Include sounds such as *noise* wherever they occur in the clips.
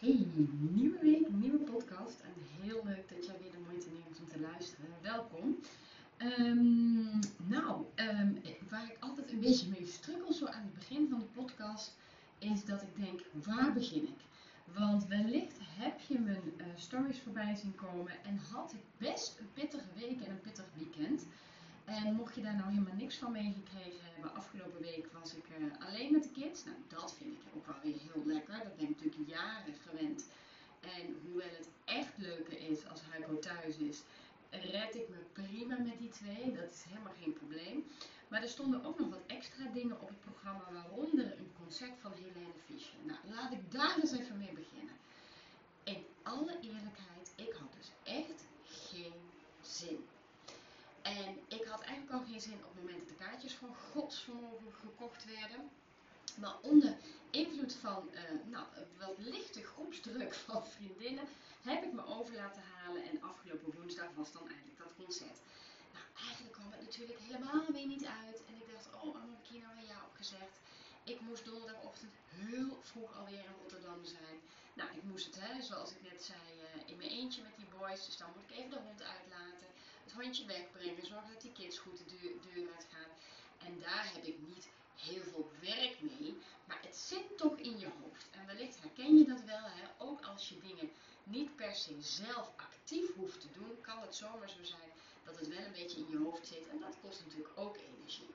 Hey, nieuwe week, nieuwe podcast. En heel leuk dat jij weer de moeite neemt om te luisteren. Welkom. Ehm, nou, ehm, waar ik altijd een beetje mee struggle zo aan het begin van de podcast, is dat ik denk, waar begin ik? Want wellicht heb je mijn uh, stories voorbij zien komen en had ik best een pittige week en een pittig weekend. En mocht je daar nou helemaal niks van meegekregen hebben, afgelopen week was ik uh, alleen met de kids. Nou, dat vind ik ook wel weer heel lekker. Dat ben ik natuurlijk jaren gewend. En hoewel het echt leuker is als Hugo thuis is, red ik me prima met die twee. Dat is helemaal geen probleem. Maar er stonden ook nog wat extra dingen op het programma, waaronder een concert van Helene Fischer. Nou, laat ik daar eens even mee beginnen. In alle eerlijkheid, ik had dus echt geen zin. En ik had eigenlijk al geen zin op het moment dat de kaartjes van godsvermogen gekocht werden. Maar onder invloed van uh, nou, wat lichte groepsdruk van vriendinnen heb ik me over laten halen. En afgelopen woensdag was dan eigenlijk dat concert. Nou, eigenlijk kwam het natuurlijk helemaal weer niet uit. En ik dacht, oh, hier nou een ja op gezegd? Ik moest donderdagochtend heel vroeg alweer in Rotterdam zijn. Nou, ik moest het, hè, zoals ik net zei, uh, in mijn eentje met die boys. Dus dan moet ik even de hond uitlaten het hondje wegbrengen, zorgen dat die kids goed de deur, deur uitgaan. En daar heb ik niet heel veel werk mee, maar het zit toch in je hoofd. En wellicht herken je dat wel, hè? ook als je dingen niet per se zelf actief hoeft te doen, kan het zomaar zo zijn dat het wel een beetje in je hoofd zit. En dat kost natuurlijk ook energie.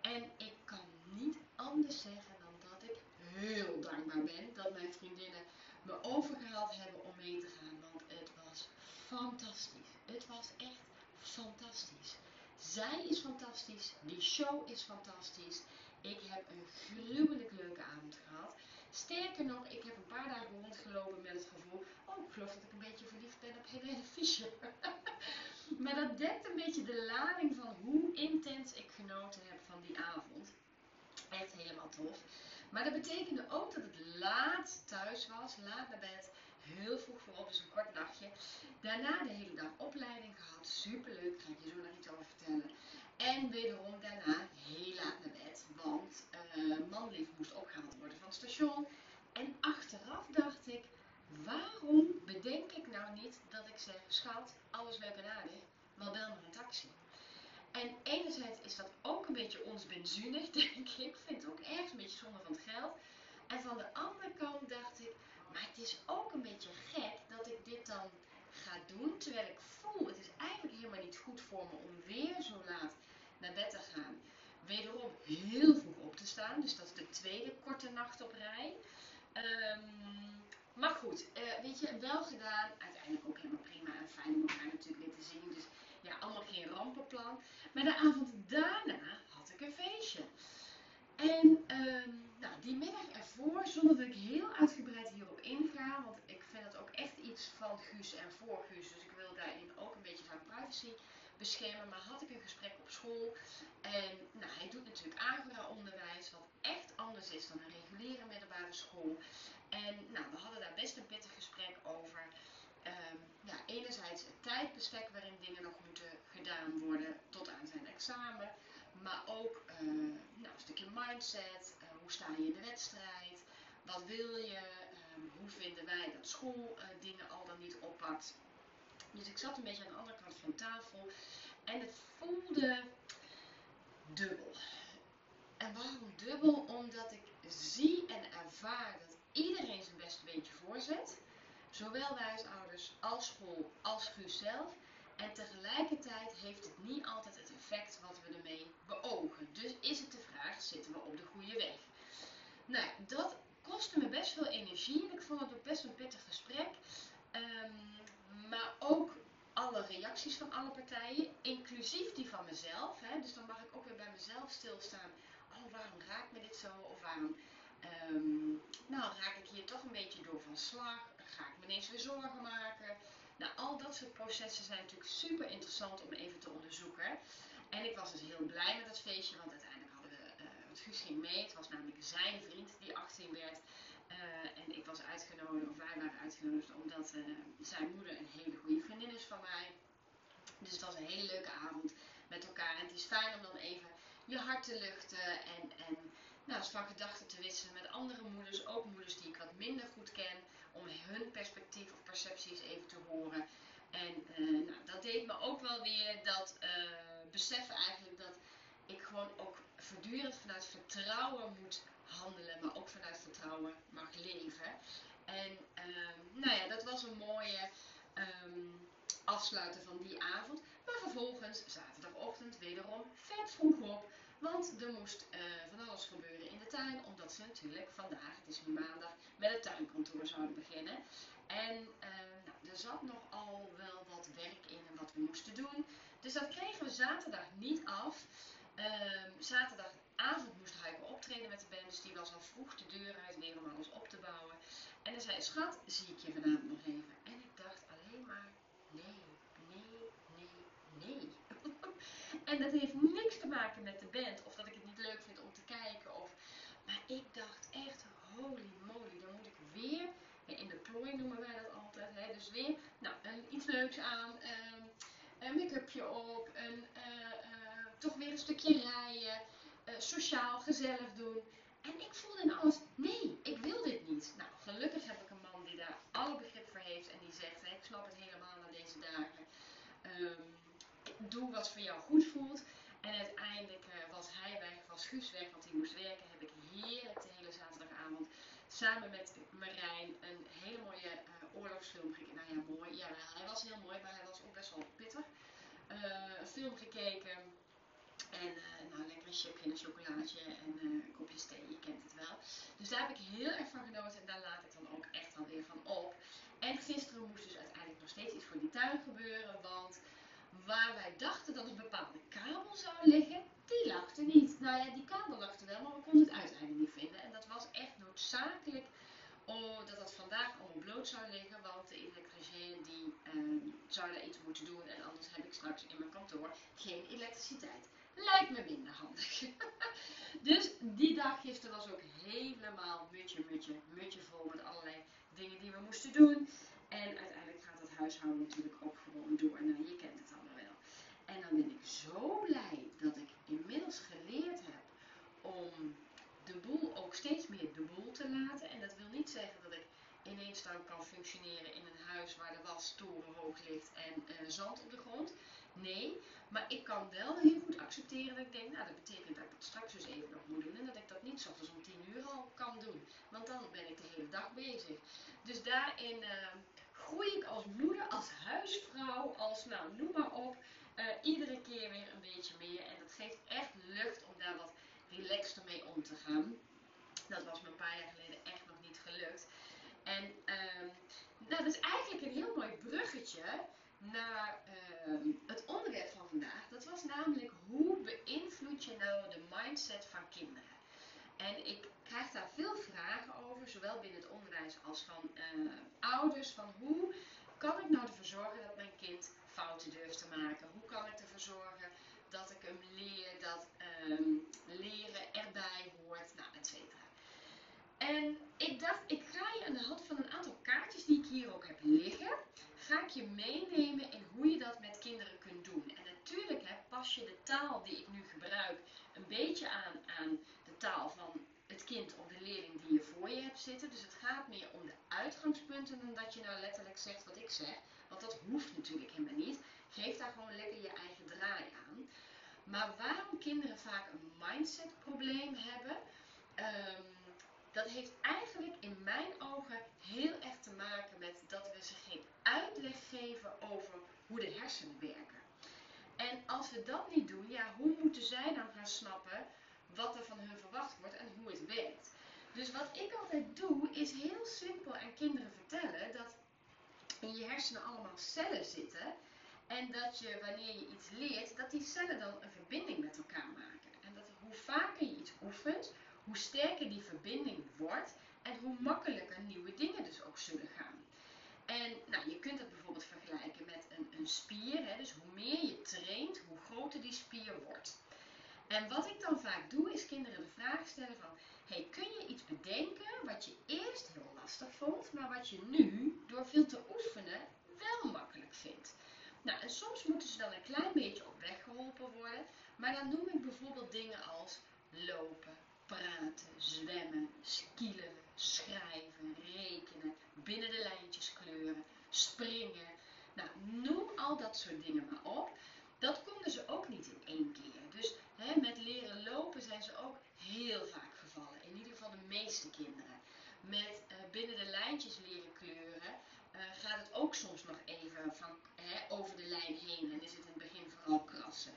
En ik kan niet anders zeggen dan dat ik heel dankbaar ben dat mijn vriendinnen me overgehaald hebben om mee te gaan, want het was fantastisch. Het was echt fantastisch. Zij is fantastisch. Die show is fantastisch. Ik heb een gruwelijk leuke avond gehad. Sterker nog, ik heb een paar dagen rondgelopen met het gevoel, oh, ik geloof dat ik een beetje verliefd ben op Helene Fischer. *laughs* maar dat dekt een beetje de lading van hoe intens ik genoten heb van die avond. Echt helemaal tof. Maar dat betekende ook dat het laat thuis was, laat naar bed heel vroeg voorop, dus een kort nachtje. Daarna de hele dag opleiding gehad, superleuk, ga ik je zo nog iets over vertellen. En wederom daarna heel laat naar bed, want uh, manlief moest opgehaald worden van het station. En achteraf dacht ik, waarom bedenk ik nou niet dat ik zeg, schat, alles leuk en maar bel maar een taxi. En enerzijds is dat ook een beetje ons benzunig, *laughs* denk ik. Ik vind het ook ergens een beetje zonde van het geld. En van de andere kant dacht ik, maar het is ook een beetje gek dat ik dit dan ga doen, terwijl ik voel, het is eigenlijk helemaal niet goed voor me om weer zo laat naar bed te gaan. Wederom heel vroeg op te staan, dus dat is de tweede korte nacht op rij. Um, maar goed, uh, weet je, wel gedaan. Uiteindelijk ook helemaal prima en fijn om elkaar natuurlijk weer te zien. Dus ja, allemaal geen rampenplan. Maar de avond daarna had ik een feestje. En um, nou, die middag ervoor, zonder dat ik heel uitgebreid hierop inga, want ik vind het ook echt iets van Guus en voor Guus, dus ik wil daarin ook een beetje zijn privacy beschermen, maar had ik een gesprek op school en nou, hij doet natuurlijk agora-onderwijs, wat echt anders is dan een reguliere middelbare school. En nou, we hadden daar best een pittig gesprek over. Um, ja, enerzijds het tijdbestek waarin dingen nog moeten gedaan worden tot aan zijn examen. Maar ook uh, nou, een stukje mindset, uh, hoe sta je in de wedstrijd, wat wil je, um, hoe vinden wij dat school dingen al dan niet oppakt. Dus ik zat een beetje aan de andere kant van tafel en het voelde dubbel. En waarom dubbel? Omdat ik zie en ervaar dat iedereen zijn best beetje voorzet. Zowel wij als ouders, als school, als Guus zelf. En tegelijkertijd heeft het niet altijd het effect wat we ermee beogen. Dus is het de vraag, zitten we op de goede weg? Nou, dat kostte me best veel energie en ik vond het ook best een pittig gesprek. Um, maar ook alle reacties van alle partijen, inclusief die van mezelf. Hè, dus dan mag ik ook weer bij mezelf stilstaan. Oh, waarom raakt me dit zo? Of waarom um, nou, raak ik hier toch een beetje door van slag? Ga ik me ineens weer zorgen maken? Nou, al dat soort processen zijn natuurlijk super interessant om even te onderzoeken. En ik was dus heel blij met dat feestje, want uiteindelijk hadden we, uh, want Guus ging mee. Het was namelijk zijn vriend die 18 werd. Uh, en ik was uitgenodigd, of wij waren uitgenodigd, omdat uh, zijn moeder een hele goede vriendin is van mij. Dus het was een hele leuke avond met elkaar. En het is fijn om dan even je hart te luchten en, en nou, van gedachten te wisselen met andere moeders, ook moeders die ik wat minder goed ken, om hun perspectief of percepties even te horen. En nou, dat deed me ook wel weer dat beseffen eigenlijk dat ik gewoon ook voortdurend vanuit vertrouwen moet handelen, maar ook vanuit vertrouwen mag leven. En ehm, nou ja, dat was een mooie um, afsluiten van die avond. Maar vervolgens, zaterdagochtend, wederom vet vroeg op. Want er moest uh, van alles gebeuren in de tuin, omdat ze natuurlijk vandaag, het is maandag, met het tuinkantoor zouden beginnen. En uh, nou, er zat nogal wel wat werk in en wat we moesten doen. Dus dat kregen we zaterdag niet af. Um, zaterdagavond moest Heiko optreden met de band, dus die was al vroeg de deur uit weer om alles op te bouwen. En hij zei, schat, zie ik je vanavond nog even? En ik dacht alleen maar, nee, nee, nee, nee. *laughs* en dat heeft niks te maken met de band, of dat ik het niet leuk vind om te kijken. Of, maar ik dacht echt, holy moly, dan moet ik weer, in de plooi noemen wij dat altijd, hè, dus weer nou, iets leuks aan, um, make-upje op, uh, uh, toch weer een stukje rijden, uh, sociaal, gezellig doen. En ik voelde in alles, nee, ik wil dit niet. Nou, gelukkig heb ik een man die daar alle begrip voor heeft en die zegt, ik snap het helemaal na deze dagen. Um, doe wat voor jou goed voelt. En uiteindelijk uh, was hij weg, was Guus want hij moest werken. Heb ik heerlijk de hele zaterdagavond samen met Marijn een hele mooie uh, oorlogsfilm gekeken. Nou ja, mooi. Ja, hij was heel mooi, maar hij was ook best wel pittig. Uh, een film gekeken en uh, nou, lekker een chipje een chocolaatje en een kopje thee, je kent het wel. Dus daar heb ik heel erg van genoten en daar laat ik dan ook echt alweer van op. En gisteren moest dus uiteindelijk nog steeds iets voor die tuin gebeuren, want waar wij dachten dat een bepaalde kabel zou liggen, die er niet. Nou ja, die kabel er wel, maar we konden het uiteindelijk niet vinden. En dat was echt noodzakelijk oh, dat dat vandaag allemaal bloot zou liggen, want de elektricien die uh, zou daar iets moeten doen en anders heb ik straks in mijn kantoor geen elektriciteit lijkt me minder handig. *laughs* dus die dag gisteren was ook helemaal mutje, mutje, mutje vol met allerlei dingen die we moesten doen. En uiteindelijk gaat het huishouden natuurlijk ook gewoon door. Nou, je kent het allemaal wel. En dan ben ik zo blij dat ik inmiddels geleerd heb om de boel ook steeds meer de boel te laten. En dat wil niet zeggen dat ik ineens dan kan functioneren in een huis waar de was torenhoog ligt en uh, zand op de grond. Nee, maar ik kan wel heel goed accepteren dat ik denk, nou dat betekent dat ik het straks dus even nog moet doen en dat ik dat niet zoals om 10 uur al kan doen. Want dan ben ik de hele dag bezig. Dus daarin uh, groei ik als moeder, als huisvrouw, als nou noem maar op, uh, iedere keer weer een beetje meer. En dat geeft echt lucht om daar wat relaxter mee om te gaan. Dat was me een paar jaar geleden echt nog niet gelukt. En uh, nou, dat is eigenlijk een heel mooi bruggetje naar uh, het onderwerp van vandaag. Dat was namelijk hoe beïnvloed je nou de mindset van kinderen? En ik krijg daar veel vragen over, zowel binnen het onderwijs als van uh, ouders. Van hoe kan ik nou ervoor zorgen dat mijn kind fouten durft te maken? Hoe kan ik ervoor zorgen dat ik hem leer dat um, leren erbij hoort, nou, et cetera. En ik dacht, ik ga je aan de hand van een aantal kaartjes die ik hier ook heb liggen, ga ik je meenemen in hoe je dat met kinderen kunt doen. En natuurlijk hè, pas je de taal die ik nu gebruik een beetje aan aan de taal van het kind of de leerling die je voor je hebt zitten. Dus het gaat meer om de uitgangspunten dan dat je nou letterlijk zegt wat ik zeg. Want dat hoeft natuurlijk helemaal niet. Geef daar gewoon lekker je eigen draai aan. Maar waarom kinderen vaak een mindset probleem hebben, um, dat heeft eigenlijk in mijn ogen heel erg te maken met dat we ze geen uitleg geven over hoe de hersenen werken. En als we dat niet doen, ja, hoe moeten zij dan gaan snappen wat er van hun verwacht wordt en hoe het werkt? Dus wat ik altijd doe, is heel simpel aan kinderen vertellen dat in je hersenen allemaal cellen zitten. En dat je, wanneer je iets leert, dat die cellen dan een verbinding met elkaar maken. En dat hoe vaker je iets oefent, hoe sterker die verbinding wordt en hoe makkelijker nieuwe dingen dus ook zullen gaan. En nou, je kunt het bijvoorbeeld vergelijken met een, een spier. Hè? Dus hoe meer je traint, hoe groter die spier wordt. En wat ik dan vaak doe, is kinderen de vraag stellen van, hey, kun je iets bedenken wat je eerst heel lastig vond, maar wat je nu, door veel te oefenen, wel makkelijk vindt? Nou, en soms moeten ze dan een klein beetje op weg geholpen worden, maar dan noem ik bijvoorbeeld dingen als lopen, praten, zwemmen, skielen, schrijven, rekenen, binnen de lijntjes kleuren, springen. Nou, noem al dat soort dingen maar op. kinderen. Met uh, binnen de lijntjes leren kleuren uh, gaat het ook soms nog even van, hè, over de lijn heen. En is het in het begin vooral krassen.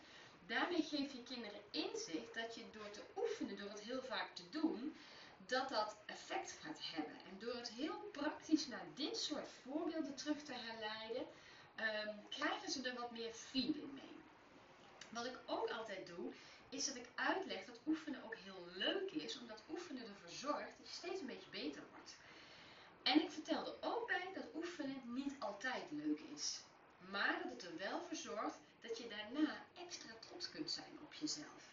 Daarmee geef je kinderen inzicht dat je door te oefenen, door het heel vaak te doen, dat dat effect gaat hebben. En door het heel praktisch naar dit soort voorbeelden terug te herleiden, um, krijgen ze er wat meer feeling mee. Wat ik ook altijd doe, is dat ik uitleg dat oefenen ook heel leuk is, omdat oefenen ervoor zorgt dat je steeds een beetje beter wordt. En ik vertelde ook bij dat oefenen niet altijd leuk is, maar dat het er wel voor zorgt dat je daarna extra trots kunt zijn op jezelf.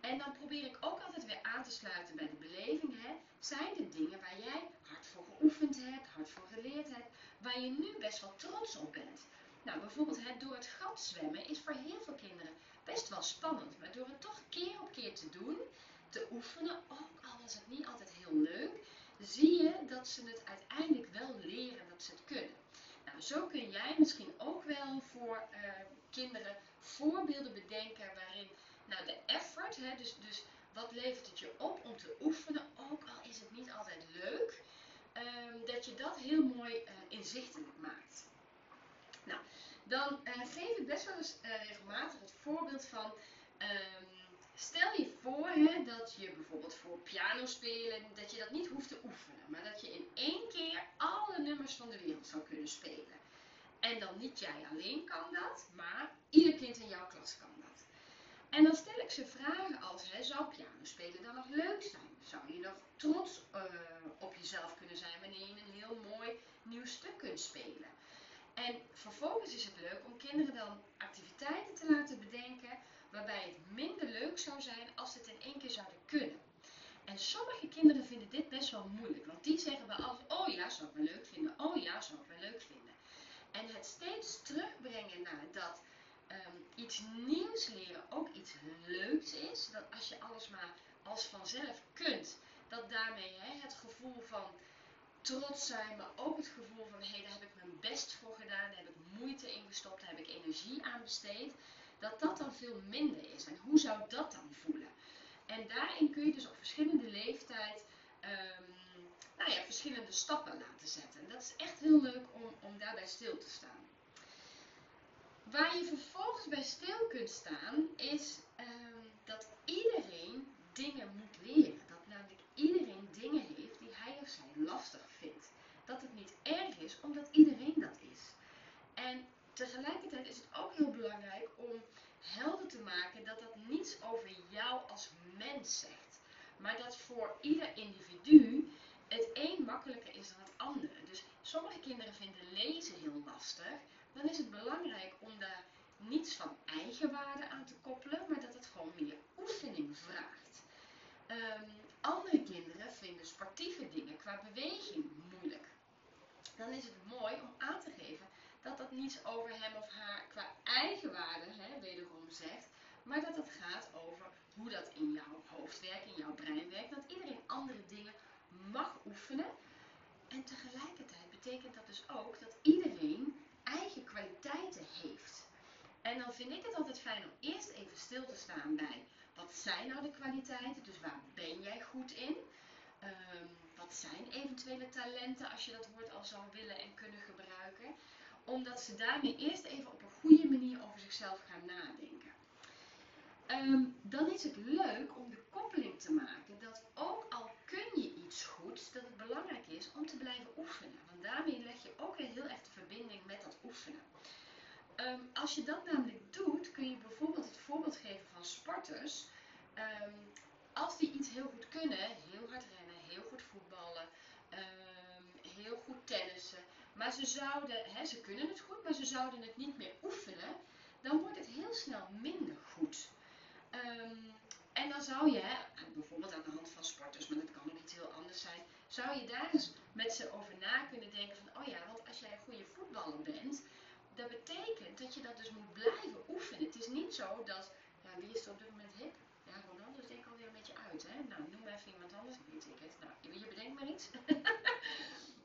En dan probeer ik ook altijd weer aan te sluiten bij de beleving. Hè. Zijn er dingen waar jij hard voor geoefend hebt, hard voor geleerd hebt, waar je nu best wel trots op bent? Nou, bijvoorbeeld het door het gat zwemmen is voor heel veel kinderen best wel spannend. Maar door het toch keer op keer te doen, te oefenen, ook al was het niet altijd heel leuk, zie je dat ze het uiteindelijk wel leren dat ze het kunnen. Nou, zo kun jij misschien ook wel voor uh, kinderen voorbeelden bedenken waarin nou, de effort, hè, dus, dus wat levert het je op om te oefenen, ook al is het niet altijd leuk, um, dat je dat heel mooi uh, inzichtelijk maakt. Nou, dan uh, geef ik best wel eens uh, regelmatig het voorbeeld van, um, stel je voor hè, dat je bijvoorbeeld voor piano spelen, dat je dat niet hoeft te oefenen, maar dat je in één keer alle nummers van de wereld zou kunnen spelen. En dan niet jij alleen kan dat, maar ieder kind in jouw klas kan dat. En dan stel ik ze vragen als, hè, zou piano spelen dan nog leuk zijn? Zou je nog trots uh, op jezelf kunnen zijn wanneer je een heel mooi nieuw stuk kunt spelen? En vervolgens is het leuk om kinderen dan activiteiten te laten bedenken waarbij het minder leuk zou zijn als ze het in één keer zouden kunnen. En sommige kinderen vinden dit best wel moeilijk, want die zeggen wel altijd, oh ja, zou ik wel leuk vinden, oh ja, zou ik wel leuk vinden. En het steeds terugbrengen naar dat um, iets nieuws leren ook iets leuks is. Dat als je alles maar als vanzelf kunt, dat daarmee het gevoel van trots zijn, maar ook het gevoel van hé, hey, daar heb ik mijn best voor gedaan, daar heb ik moeite in gestopt, daar heb ik energie aan besteed, dat dat dan veel minder is. En hoe zou dat dan voelen? En daarin kun je dus op verschillende leeftijd um, nou ja, verschillende stappen laten zetten. En dat is echt heel leuk om, om daarbij stil te staan. Waar je vervolgens bij stil kunt staan, is um, dat iedereen dingen moet leren. Dat namelijk iedereen dingen heeft die hij of zij lastig vindt. Dat het niet erg is, omdat iedereen dat is. En tegelijkertijd is het ook heel belangrijk om helder te maken dat dat niets over jou als mens zegt. Maar dat voor ieder individu het een makkelijker is dan het andere. Dus sommige kinderen vinden lezen heel lastig. Dan is het belangrijk om daar niets van eigenwaarde aan te koppelen, maar dat het gewoon meer oefening vraagt. Um, andere kinderen vinden sportieve dingen qua beweging moeilijk. Dan is het mooi om aan te geven dat dat niets over hem of haar qua eigenwaarde hè, wederom zegt, maar dat het gaat over hoe dat in jouw hoofd werkt, in jouw brein werkt, dat iedereen andere dingen mag oefenen. En tegelijkertijd betekent dat dus ook dat iedereen eigen kwaliteiten heeft. En dan vind ik het altijd fijn om eerst even stil te staan bij wat zijn nou de kwaliteiten, dus waar ben jij goed in? Um, wat zijn eventuele talenten als je dat woord al zou willen en kunnen gebruiken? Omdat ze daarmee eerst even op een goede manier over zichzelf gaan nadenken. Um, dan is het leuk om de koppeling te maken dat ook al kun je iets goeds, dat het belangrijk is om te blijven oefenen. Want daarmee leg je ook heel erg de verbinding met dat oefenen. Um, als je dat namelijk doet, kun je bijvoorbeeld het voorbeeld geven van sporters. Als die iets heel goed kunnen, heel hard rennen, voetballen, heel goed tennissen. Maar ze zouden, ze kunnen het goed, maar ze zouden het niet meer oefenen. Dan wordt het heel snel minder goed. Um, en dan zou je, bijvoorbeeld aan de hand van sporters, maar dat kan ook iets heel anders zijn, zou je daar eens met ze over na kunnen denken van, oh ja, want als jij een goede voetballer bent, dat betekent dat je dat dus moet blijven oefenen. Het is niet zo dat, ja, wie is er op dit moment hip? Ja, Ronaldo is denk ik alweer een beetje uit, hè? Nou, noem even iemand anders, weet ik het. Nou, je bedenkt maar iets.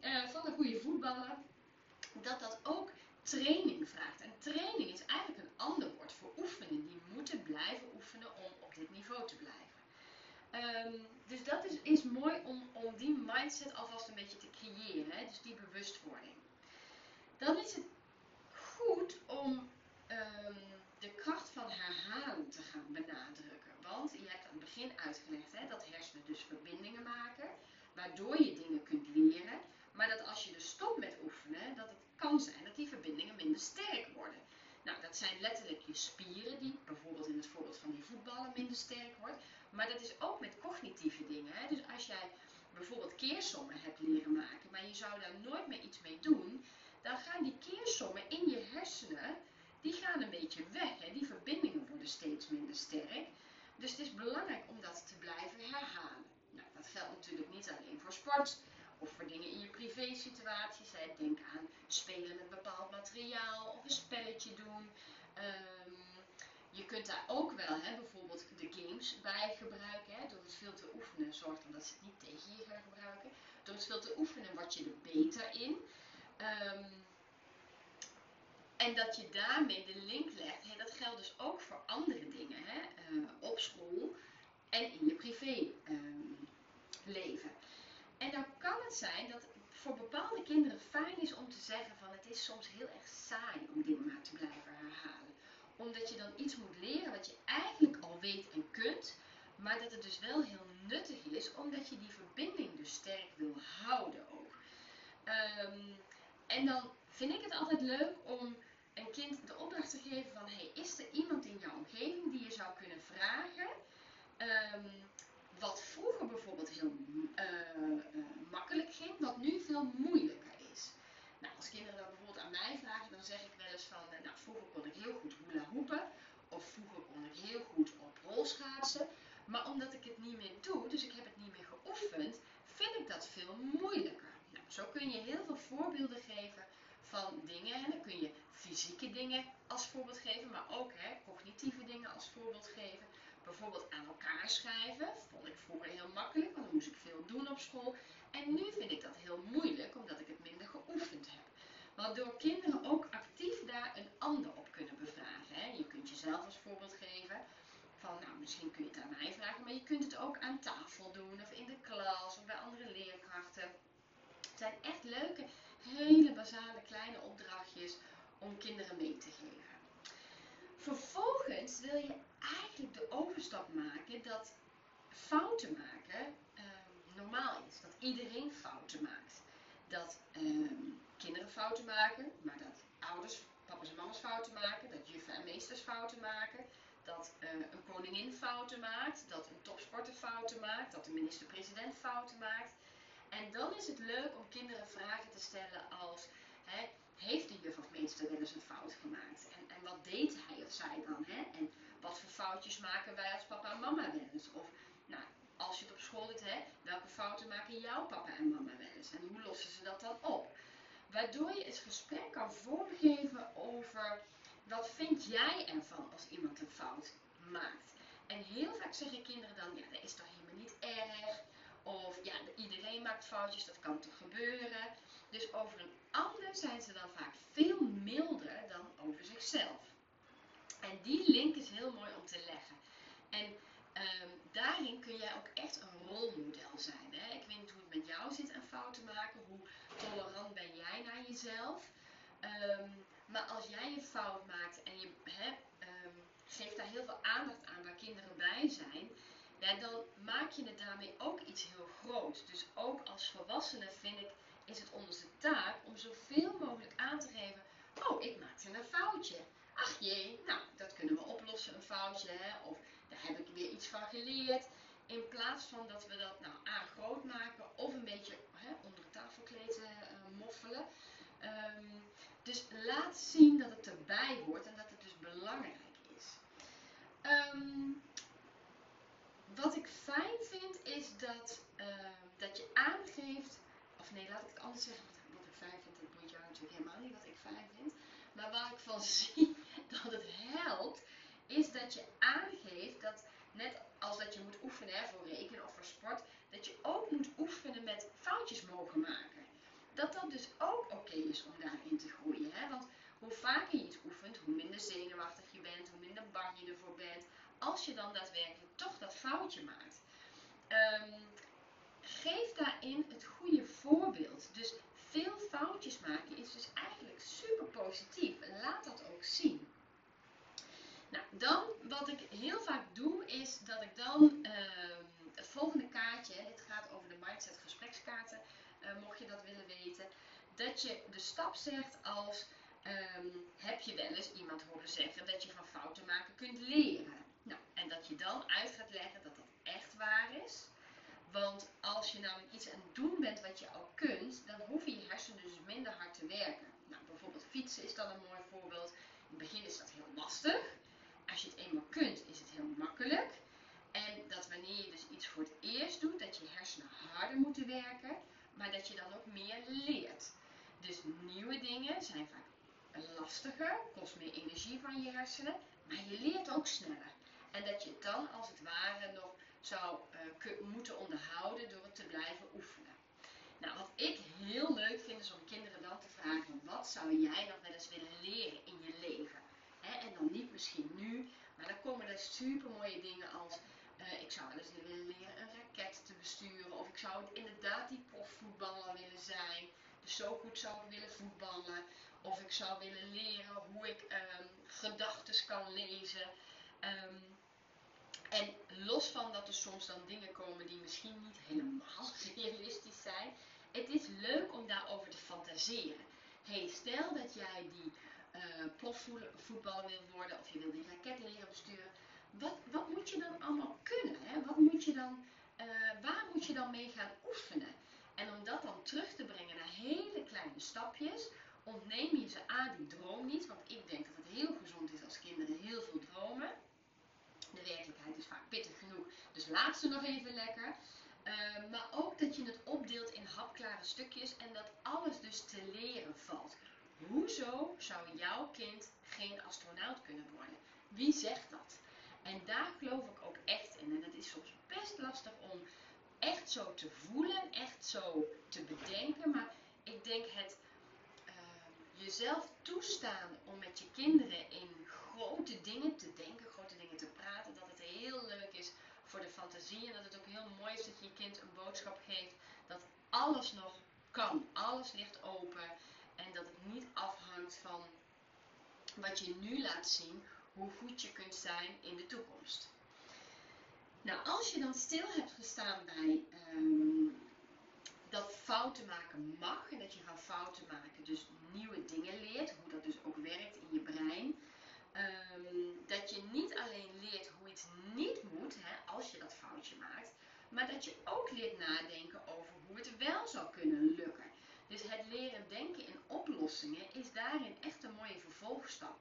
uh, *laughs* van een goede voetballer, dat dat ook training vraagt. En training is eigenlijk een ander woord voor oefenen. Die moeten blijven oefenen om op dit niveau te blijven. Ehm, dus dat is, is mooi om, om die mindset alvast een beetje te creëren. Hè? Dus die bewustwording. Dan is het goed om ehm, de kracht van herhalen te gaan benadrukken. Want je hebt aan het begin uitgelegd hè, dat hersenen dus verbindingen maken, waardoor je dingen kunt leren. Maar dat als je dus stopt met oefenen, dat het kan zijn dat die verbindingen minder sterk worden. Nou, dat zijn letterlijk je spieren die bijvoorbeeld in het voorbeeld van die voetballen minder sterk wordt. Maar dat is ook met cognitieve dingen. Hè? Dus als jij bijvoorbeeld keersommen hebt leren maken, maar je zou daar nooit meer iets mee doen, dan gaan die keersommen in je hersenen, die gaan een beetje weg. Hè? Die verbindingen worden steeds minder sterk. Dus het is belangrijk om dat te blijven herhalen. Nou, dat geldt natuurlijk niet alleen voor sport of voor dingen in je privé situaties. Hè. Denk aan spelen met bepaald materiaal of een spelletje doen. Ehm, je kunt daar ook wel hè, bijvoorbeeld de games bij gebruiken. Hè. Door het veel te oefenen zorgt dat ze het niet tegen je gaan gebruiken. Door het veel te oefenen word je er beter in. Ehm, en dat je daarmee de link legt. Dat geldt dus ook voor andere dingen. Hè, uh, op school en in je privé um, leven. En dan kan het zijn dat het voor bepaalde kinderen fijn is om te zeggen van het is soms heel erg saai om dingen maar te blijven herhalen. Omdat je dan iets moet leren wat je eigenlijk al weet en kunt, maar dat het dus wel heel nuttig is omdat je die verbinding dus sterk wil houden ook. Um, en dan vind ik het altijd leuk om een kind de opdracht te geven van hey, is er iemand in jouw omgeving die je zou kunnen vragen um, wat vroeger bijvoorbeeld heel uh, uh, makkelijk ging, wat nu veel moeilijker is. Nou, als kinderen dat bijvoorbeeld aan mij vragen, dan zeg ik wel eens van, uh, nou, vroeger kon ik heel goed hula hoepen, of vroeger kon ik heel goed op rolschaatsen, maar omdat ik het niet meer doe, dus ik heb het niet meer geoefend, vind ik dat veel moeilijker. Nou, zo kun je heel veel voorbeelden geven van dingen. En dan kun je fysieke dingen als voorbeeld geven, maar ook hè, cognitieve dingen als voorbeeld geven bijvoorbeeld aan elkaar schrijven. Vond ik vroeger heel makkelijk, want dan moest ik veel doen op school. En nu vind ik dat heel moeilijk, omdat ik het minder geoefend heb. Waardoor kinderen ook actief daar een ander op kunnen bevragen. Hè. Je kunt jezelf als voorbeeld geven. Van, nou, misschien kun je het aan mij vragen, maar je kunt het ook aan tafel doen, of in de klas, of bij andere leerkrachten. Het zijn echt leuke, hele om kinderen mee te geven. Vervolgens wil je eigenlijk de overstap maken dat fouten maken um, normaal is. Dat iedereen fouten maakt. Dat um, kinderen fouten maken, maar dat ouders, papa's en mama's fouten maken. Dat juffen en meesters fouten maken. Dat uh, een koningin fouten maakt. Dat een topsporter fouten maakt. Dat de minister-president fouten maakt. En dan is het leuk om kinderen vragen te stellen als... Hè, heeft de juf of meester wel eens een fout gemaakt? En, en wat deed hij of zij dan? Hè? En wat voor foutjes maken wij als papa en mama wel eens? Of, nou, als je het op school doet, hè, welke fouten maken jouw papa en mama wel eens? En hoe lossen ze dat dan op? Waardoor je het gesprek kan vormgeven over wat vind jij ervan als iemand een fout maakt. En heel vaak zeggen kinderen dan, ja, dat is toch helemaal niet erg. Of ja, iedereen maakt foutjes, dat kan toch gebeuren. Dus over een ander zijn ze dan vaak veel milder dan over zichzelf. En die link is heel mooi om te leggen. En um, daarin kun jij ook echt een rolmodel zijn. Hè? Ik weet niet hoe het met jou zit aan fouten maken. Hoe tolerant ben jij naar jezelf? Um, maar als jij een fout maakt en je he, um, geeft daar heel veel aandacht aan waar kinderen bij zijn, dan maak je het daarmee ook iets heel groots. Dus ook als volwassene vind ik, is het onze taak om zoveel mogelijk aan te geven, oh, ik maakte een foutje. Ach jee, nou, dat kunnen we oplossen, een foutje, hè? of daar heb ik weer iets van geleerd. In plaats van dat we dat nou A groot maken of een beetje hè, onder het tafelkleed uh, moffelen. Um, dus laat zien dat het erbij hoort en dat het dus belangrijk is. Um, wat ik fijn vind is dat, uh, dat je aangeeft, of nee, laat ik het anders zeggen, wat, ik fijn vind, dat moet jou natuurlijk helemaal niet wat ik fijn vind. Maar waar ik van *laughs* zie dat het helpt, is dat je aangeeft dat net als dat je moet oefenen hè, voor rekenen of voor sport, dat je ook moet oefenen met foutjes mogen maken. Dat dat dus ook oké is om daarin te groeien. Hè? Want Hoe vaker je iets oefent, hoe minder zenuwachtig je bent, hoe minder bang je ervoor bent. Als je dan daadwerkelijk toch dat foutje maakt. Ehm, geef daarin het goede voorbeeld. Dus veel foutjes maken is dus eigenlijk super positief. Laat dat ook zien. Nou, dan wat ik heel vaak doe is dat ik dan ehm, het volgende kaartje, dit gaat over de mindset gesprekskaarten, uh, mocht je dat willen weten, dat je de stap zegt als ehm, heb je wel eens iemand horen zeggen dat je van fouten maken kunt leren. Nou, en dat je dan uit gaat leggen dat dat echt waar is. Want als je namelijk iets aan het doen bent wat je al kunt, dan hoeven je hersenen dus minder hard te werken. Nou, bijvoorbeeld fietsen is dan een mooi voorbeeld. In het begin is dat heel lastig. Als je het eenmaal kunt, is het heel makkelijk. En dat wanneer je dus iets voor het eerst doet, dat je hersenen harder moeten werken, maar dat je dan ook meer leert. Dus nieuwe dingen zijn vaak lastiger, kost meer energie van je hersenen, maar je leert ook sneller. En dat je dan als het ware nog zou uh, moeten onderhouden door het te blijven oefenen. Nou, wat ik heel leuk vind is om kinderen dan te vragen, wat zou jij nog wel eens willen leren in je leven? en dan niet misschien nu, maar dan komen er super mooie dingen als, uh, ik zou wel eens willen leren een raket te besturen, of ik zou inderdaad die profvoetballer willen zijn, dus zo goed zou ik willen voetballen, of ik zou willen leren hoe ik um, gedachten kan lezen. Um, en los van dat er soms dan dingen komen die misschien niet helemaal realistisch zijn, het is leuk om daarover te fantaseren. hey, stel dat jij die uh, wil worden of je wil die raket leren besturen. Wat, wat moet je dan allemaal kunnen? Hè? Wat moet je dan, uh, waar moet je dan mee gaan oefenen? En om dat dan terug te brengen naar hele kleine stapjes, ontneem je ze aan die droom niet. Want ik denk dat het heel gezond is als kinderen heel veel dromen. De werkelijkheid is vaak pittig genoeg, dus laat ze nog even lekker. Uh, maar ook dat je het opdeelt in hapklare stukjes en dat alles dus te leren valt. Hoezo zou jouw kind geen astronaut kunnen worden? Wie zegt dat? En daar geloof ik ook echt in. En het is soms best lastig om echt zo te voelen, echt zo te bedenken. Maar ik denk het uh, jezelf toestaan om met je kinderen in grote dingen te denken, te praten, dat het heel leuk is voor de fantasie en dat het ook heel mooi is dat je je kind een boodschap geeft dat alles nog kan, alles ligt open en dat het niet afhangt van wat je nu laat zien, hoe goed je kunt zijn in de toekomst. Nou, als je dan stil hebt gestaan bij um, dat fouten maken mag en dat je van fouten maken dus nieuwe dingen leert, hoe dat dus ook werkt in je brein, um, dat je niet alleen leert hoe iets niet moet hè, als je dat foutje maakt, maar dat je ook leert nadenken over hoe het wel zou kunnen lukken. Dus het leren denken in oplossingen is daarin echt een mooie vervolgstap.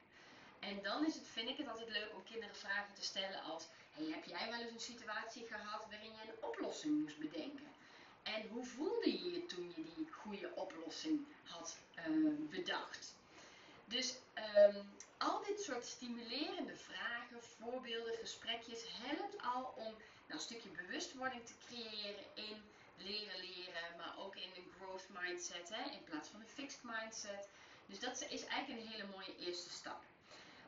En dan is het, vind ik het altijd leuk om kinderen vragen te stellen als: heb jij wel eens een situatie gehad waarin je een oplossing moest bedenken? En hoe voelde je je toen je die goede oplossing had uh, bedacht? Dus um, al dit soort stimulerende vragen, voorbeelden, gesprekjes helpt al om nou, een stukje bewustwording te creëren in leren leren, maar ook in een growth mindset hè, in plaats van een fixed mindset. Dus dat is eigenlijk een hele mooie eerste stap.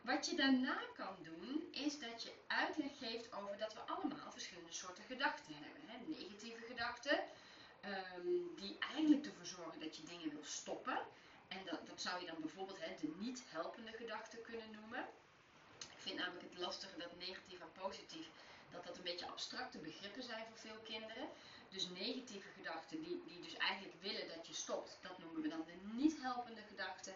Wat je daarna kan doen, is dat je uitleg geeft over dat we allemaal verschillende soorten gedachten hebben. Hè. Negatieve gedachten, um, die eigenlijk ervoor zorgen dat je dingen wil stoppen. En dat, dat zou je dan bijvoorbeeld hè, de niet helpende gedachten kunnen noemen. Ik vind namelijk het lastige dat negatief en positief, dat dat een beetje abstracte begrippen zijn voor veel kinderen. Dus negatieve gedachten die, die dus eigenlijk willen dat je stopt, dat noemen we dan de niet helpende gedachten.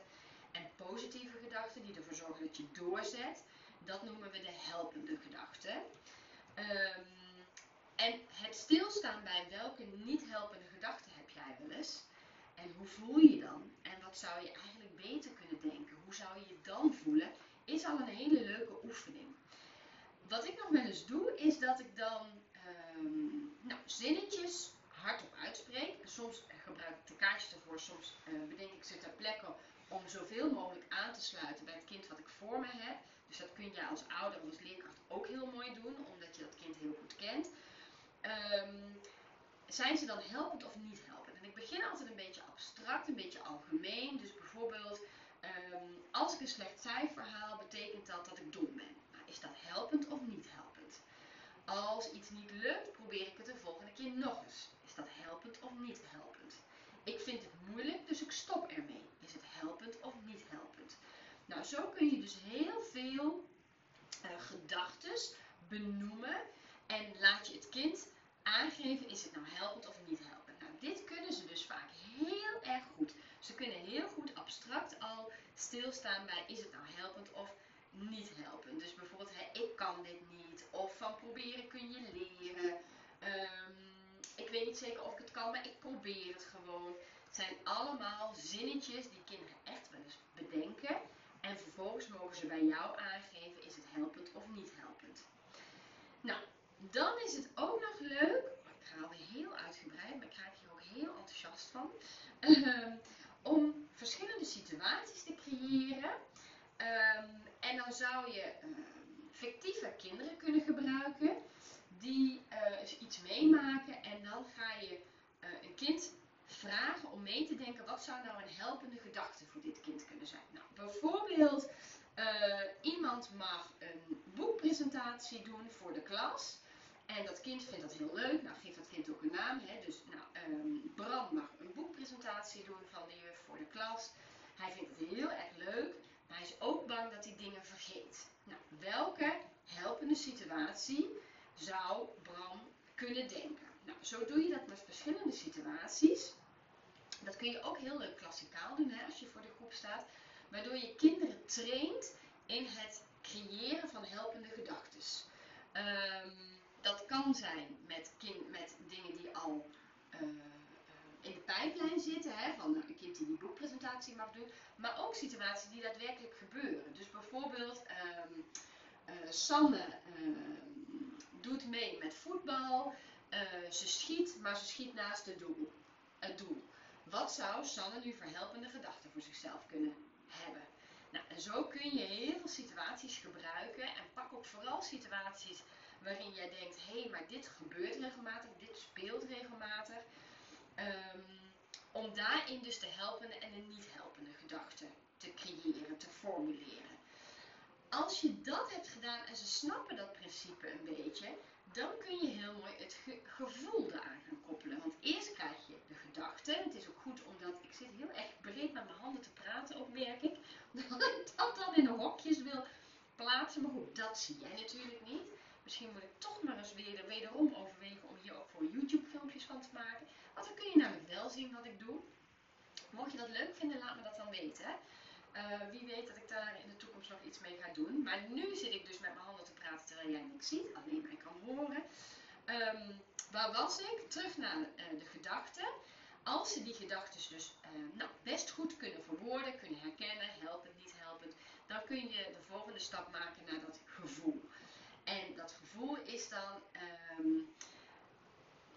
En positieve gedachten die ervoor zorgen dat je doorzet, dat noemen we de helpende gedachten. Um, en het stilstaan bij welke niet helpende gedachten heb jij wel eens? En hoe voel je je dan? Zou je eigenlijk beter kunnen denken? Hoe zou je je dan voelen? Is al een hele leuke oefening. Wat ik nog wel eens doe, is dat ik dan um, nou, zinnetjes hardop uitspreek. Soms gebruik ik de kaartjes ervoor, soms uh, bedenk ik ze ter plekke om zoveel mogelijk aan te sluiten bij het kind wat ik voor me heb. Dus dat kun je als ouder of als leerkracht ook heel mooi doen, omdat je dat kind heel goed kent. Um, zijn ze dan helpend of niet helpend? En ik begin altijd een beetje abstract, een beetje algemeen. Dus bijvoorbeeld, ehm, als ik een slecht cijfer haal, betekent dat dat ik dom ben. Is dat helpend of niet helpend? Als iets niet lukt, probeer ik het de volgende keer nog eens. Is dat helpend of niet helpend? Ik vind het moeilijk, dus ik stop ermee. Is het helpend of niet helpend? Nou, zo kun je dus heel veel uh, gedachten benoemen en laat je het kind aangeven, is het nou helpend of niet helpend? Dit kunnen ze dus vaak heel erg goed. Ze kunnen heel goed abstract al stilstaan bij, is het nou helpend of niet helpend? Dus bijvoorbeeld, hè, ik kan dit niet, of van proberen kun je leren. Um, ik weet niet zeker of ik het kan, maar ik probeer het gewoon. Het zijn allemaal zinnetjes die kinderen echt wel eens bedenken. En vervolgens mogen ze bij jou aangeven, is het helpend of niet helpend? Nou, dan is het ook nog leuk, ik ga alweer heel uitgebreid, maar ik ook heel enthousiast van, ehm, om verschillende situaties te creëren. Ehm, en dan zou je ehm, fictieve kinderen kunnen gebruiken die uh, iets meemaken en dan ga je uh, een kind vragen om mee te denken wat zou nou een helpende gedachte voor dit kind kunnen zijn. Nou, bijvoorbeeld uh, iemand mag een boekpresentatie doen voor de klas. En dat kind vindt dat heel leuk. Nou, geeft dat kind ook een naam. Hè? Dus nou, um, Bram mag een boekpresentatie doen van de juf voor de klas. Hij vindt het heel erg leuk. Maar hij is ook bang dat hij dingen vergeet. Nou, welke helpende situatie zou Bram kunnen denken? Nou, zo doe je dat met verschillende situaties. Dat kun je ook heel leuk klassikaal doen hè, als je voor de groep staat. Waardoor je kinderen traint in het creëren van helpende gedachten. Um, dat kan zijn met, met dingen die al uh, in de pijplijn zitten, hè, van een kind die die boekpresentatie mag doen, maar ook situaties die daadwerkelijk gebeuren. Dus bijvoorbeeld, um, uh, Sanne uh, doet mee met voetbal, ze schiet, maar ze schiet naast het doel. Het doel. Wat zou Sanne nu voor helpende gedachten voor zichzelf kunnen hebben? Nou, en zo kun je heel veel situaties gebruiken en pak ook vooral situaties waarin jij denkt, hé, hey, maar dit gebeurt regelmatig, dit speelt regelmatig. Um, om daarin dus de helpende en de niet helpende gedachten te creëren, te formuleren. Als je dat hebt gedaan en ze snappen dat principe een beetje, dan kun je heel mooi het ge gevoel eraan gaan koppelen. Want eerst krijg je de gedachte. Het is ook goed omdat ik zit heel erg breed met mijn handen te praten, ook merk ik. *laughs* Dat ik dat dan in hokjes wil plaatsen. Maar goed, dat zie jij natuurlijk niet. Misschien moet ik toch maar eens weer wederom overwegen om hier ook voor YouTube filmpjes van te maken. Want dan kun je namelijk wel zien wat ik doe. Mocht je dat leuk vinden, laat me dat dan weten. Uh, wie weet dat ik daar in de toekomst nog iets mee ga doen. Maar nu zit ik dus met mijn handen te praten terwijl jij niks ziet, alleen mij kan horen. Um, waar was ik? Terug naar uh, de gedachten. Als ze die gedachten dus uh, nou, best goed kunnen verwoorden, kunnen herkennen, helpend, niet helpend, dan kun je de volgende stap maken naar dat gevoel. En dat gevoel is dan, um,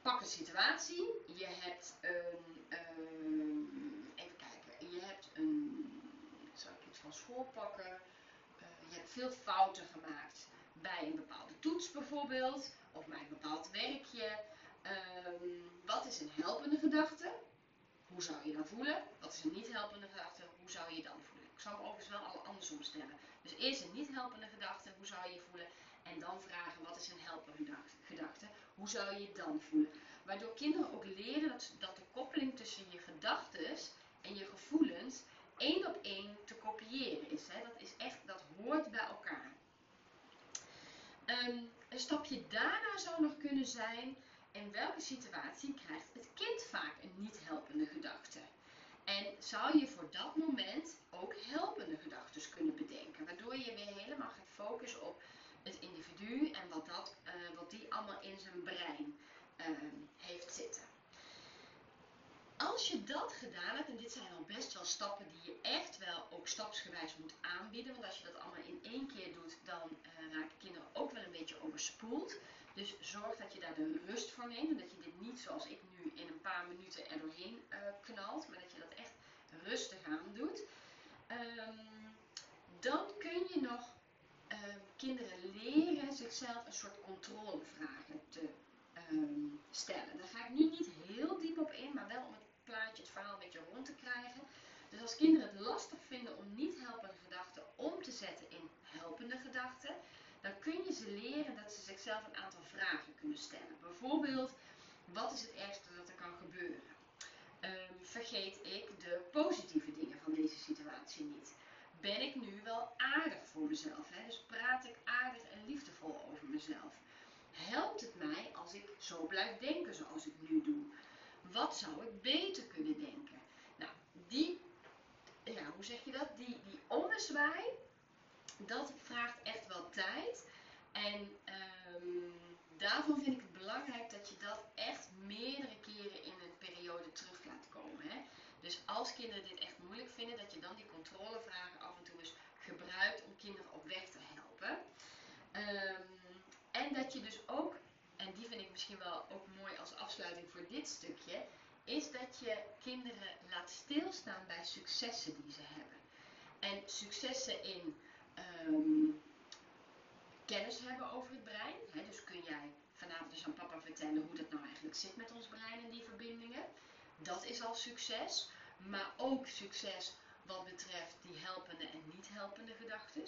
pak een situatie, je hebt een, um, even kijken, je hebt een, zal ik iets van school pakken, uh, je hebt veel fouten gemaakt bij een bepaalde toets bijvoorbeeld, of bij een bepaald werkje. Um, wat is een helpende gedachte? Hoe zou je dan voelen? Wat is een niet helpende gedachte? Hoe zou je dan voelen? Ik zal hem overigens wel alle andersom stellen. Dus eerst een niet helpende gedachte, hoe zou je je voelen? En dan vragen, wat is een helpende gedachte? Hoe zou je je dan voelen? Waardoor kinderen ook leren dat, dat de koppeling tussen je gedachten en je gevoelens één op één te kopiëren is. Hè? Dat is echt, dat hoort bij elkaar. Um, een stapje daarna zou nog kunnen zijn, in welke situatie krijgt het kind vaak een niet helpende gedachte? En zou je voor dat moment ook helpende gedachten kunnen bedenken, waardoor je weer helemaal gaat focussen op het individu en wat, dat, uh, wat die allemaal in zijn brein uh, heeft zitten. Als je dat gedaan hebt, en dit zijn al best wel stappen die je echt wel ook stapsgewijs moet aanbieden, want als je dat allemaal in één keer doet, dan uh, raken kinderen ook wel een beetje overspoeld. Dus zorg dat je daar de rust voor neemt en dat je dit niet zoals ik nu in een paar minuten er doorheen uh, knalt, maar dat je dat echt rustig aan doet. Um, dan kun je nog Ehm, kinderen leren zichzelf een soort controlevragen te ehm, stellen. Daar ga ik nu niet heel diep op in, maar wel om het plaatje, het verhaal een beetje rond te krijgen. Dus als kinderen het lastig vinden om niet helpende gedachten om te zetten in helpende gedachten, dan kun je ze leren dat ze zichzelf een aantal vragen kunnen stellen. Bijvoorbeeld, wat is het ergste dat er kan gebeuren? Ehm, vergeet ik de positieve dingen van deze situatie niet? Ben ik nu wel aardig voor mezelf? Hè? Dus praat ik aardig en liefdevol over mezelf? Helpt het mij als ik zo blijf denken zoals ik nu doe? Wat zou ik beter kunnen denken? Nou, die, ja, hoe zeg je dat? Die, die ommezwaai, dat vraagt echt wel tijd. En um, daarvan vind ik het belangrijk dat je dat echt meerdere keren in een periode terug? Dus als kinderen dit echt moeilijk vinden, dat je dan die controlevragen af en toe eens gebruikt om kinderen op weg te helpen. Um, en dat je dus ook, en die vind ik misschien wel ook mooi als afsluiting voor dit stukje, is dat je kinderen laat stilstaan bij successen die ze hebben. En successen in um, kennis hebben over het brein. Dus kun jij vanavond eens aan papa vertellen hoe dat nou eigenlijk zit met ons brein en die verbindingen. Dat is al succes. Maar ook succes wat betreft die helpende en niet helpende gedachten.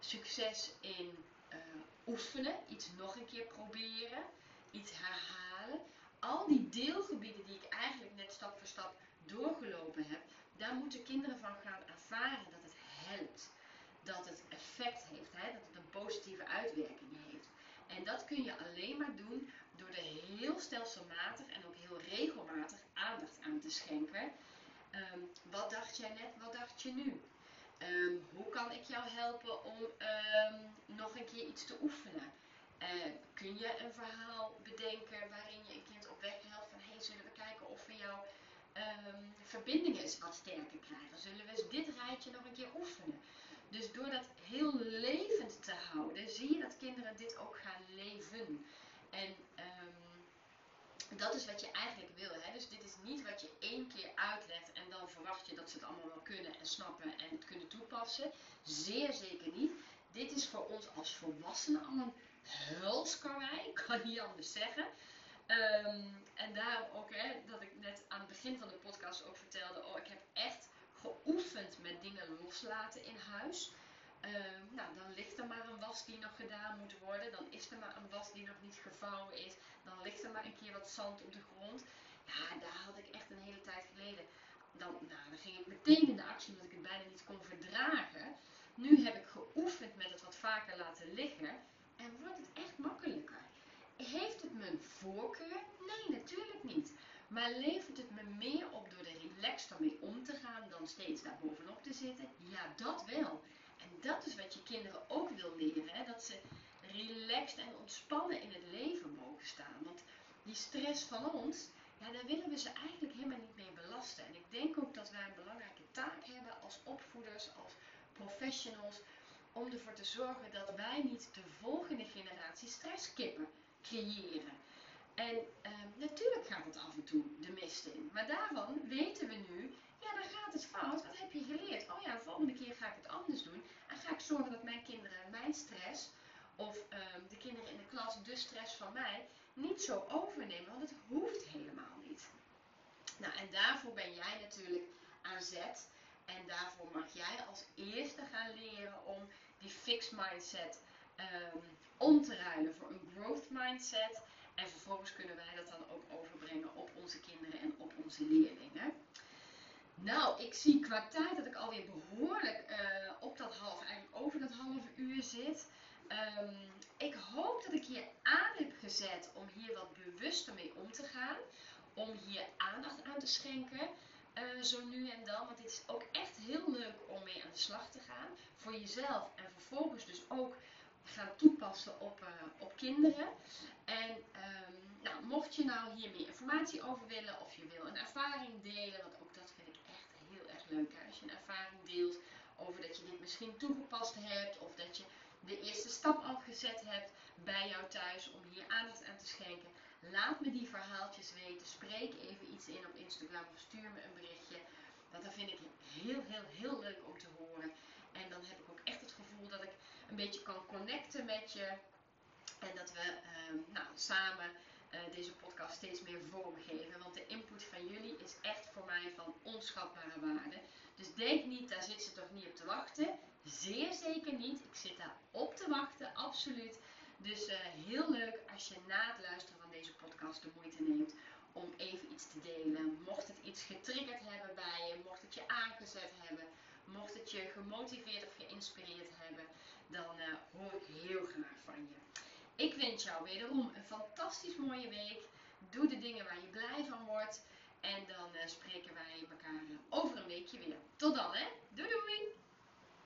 Succes in uh, oefenen, iets nog een keer proberen, iets herhalen. Al die deelgebieden die ik eigenlijk net stap voor stap doorgelopen heb, daar moeten kinderen van gaan ervaren dat het helpt. Dat het effect heeft, hè? dat het een positieve uitwerking heeft. En dat kun je alleen maar doen door er heel stelselmatig en ook heel regelmatig aandacht aan te schenken. Um, wat dacht jij net, wat dacht je nu? Um, hoe kan ik jou helpen om um, nog een keer iets te oefenen? Uh, kun je een verhaal bedenken waarin je een kind op weg helpt van hey, zullen we kijken of we jouw verbindingen eens wat sterker krijgen? Zullen we eens dit rijtje nog een keer oefenen? Dus door dat heel levend te houden, zie je dat kinderen dit ook gaan leven. En dat is wat je eigenlijk wil. Hè? Dus dit is niet wat je één keer uitlegt en dan verwacht je dat ze het allemaal wel kunnen en snappen en het kunnen toepassen. Zeer zeker niet. Dit is voor ons als volwassenen al een hulskarwei, *laughs* kan niet anders zeggen. Um, en daarom ook, hè, dat ik net aan het begin van de podcast ook vertelde, oh ik heb echt geoefend met dingen loslaten in huis. Ehm, nou, dan ligt er maar een was die nog gedaan moet worden. Dan is er maar een was die nog niet gevouwen is. Dan ligt er maar een keer wat zand op de grond. Ja, daar had ik echt een hele tijd geleden. Dan, nou, dan ging ik meteen in de actie omdat ik het bijna niet kon verdragen. Nu heb ik geoefend met het wat vaker laten liggen. En wordt het echt makkelijker. Heeft het mijn voorkeur? Nee, natuurlijk niet. Maar levert het me meer op door er relaxed ermee om te gaan dan steeds daar bovenop te zitten? Ja, dat wel. En dat is wat je kinderen ook wil leren. Hè? Dat ze relaxed en ontspannen in het leven mogen staan. Want die stress van ons, ja, daar willen we ze eigenlijk helemaal niet mee belasten. En ik denk ook dat wij een belangrijke taak hebben als opvoeders, als professionals, om ervoor te zorgen dat wij niet de volgende generatie stresskippen creëren. En eh, natuurlijk gaat het af en toe de mist in. Maar daarvan weten we nu, ja, dan gaat het fout. Wat heb je geleerd? Oh ja, de volgende keer ga ik het anders doen. En ga ik zorgen dat mijn kinderen mijn stress, of ehm, de kinderen in de klas de stress van mij, niet zo overnemen. Want het hoeft helemaal niet. Nou, en daarvoor ben jij natuurlijk aan zet. En daarvoor mag jij als eerste gaan leren om die fixed mindset um, om te ruilen voor een growth mindset. En vervolgens kunnen wij dat dan ook overbrengen op onze kinderen en op onze leerlingen. Nou, ik zie qua tijd dat ik alweer behoorlijk uh, op dat half, eigenlijk over dat half uur zit. Um, ik hoop dat ik je aan heb gezet om hier wat bewuster mee om te gaan. Om hier aandacht aan te schenken. Uh, zo nu en dan. Want dit is ook echt heel leuk om mee aan de slag te gaan. Voor jezelf en vervolgens dus ook gaan toepassen op, uh, op kinderen. En um, nou, mocht je nou hier meer informatie over willen of je wil een ervaring delen, want ook dat vind ik echt heel erg leuk. Als je een ervaring deelt over dat je dit misschien toegepast hebt of dat je de eerste stap al gezet hebt bij jou thuis om hier aandacht aan te schenken. Laat me die verhaaltjes weten. Spreek even iets in op Instagram of stuur me een berichtje. Want dat vind ik heel, heel, heel leuk om te horen. En dan heb ik ook echt het gevoel dat ik een beetje kan connecten met je. En dat we uh, nou, samen uh, deze podcast steeds meer vormgeven. Want de input van jullie is echt voor mij van onschatbare waarde. Dus denk niet, daar zit ze toch niet op te wachten. Zeer zeker niet. Ik zit daar op te wachten, absoluut. Dus eh, heel leuk als je na het luisteren van deze podcast de moeite neemt om even iets te delen. Mocht het iets getriggerd hebben bij je, mocht het je aangezet hebben, mocht het je gemotiveerd of geïnspireerd hebben, dan uh, hoor ik heel graag van je. Ik wens jou wederom een fantastisch mooie week. Doe de dingen waar je blij van wordt. En dan uh, spreken wij elkaar over een weekje weer. Tot dan hè. Doei doei!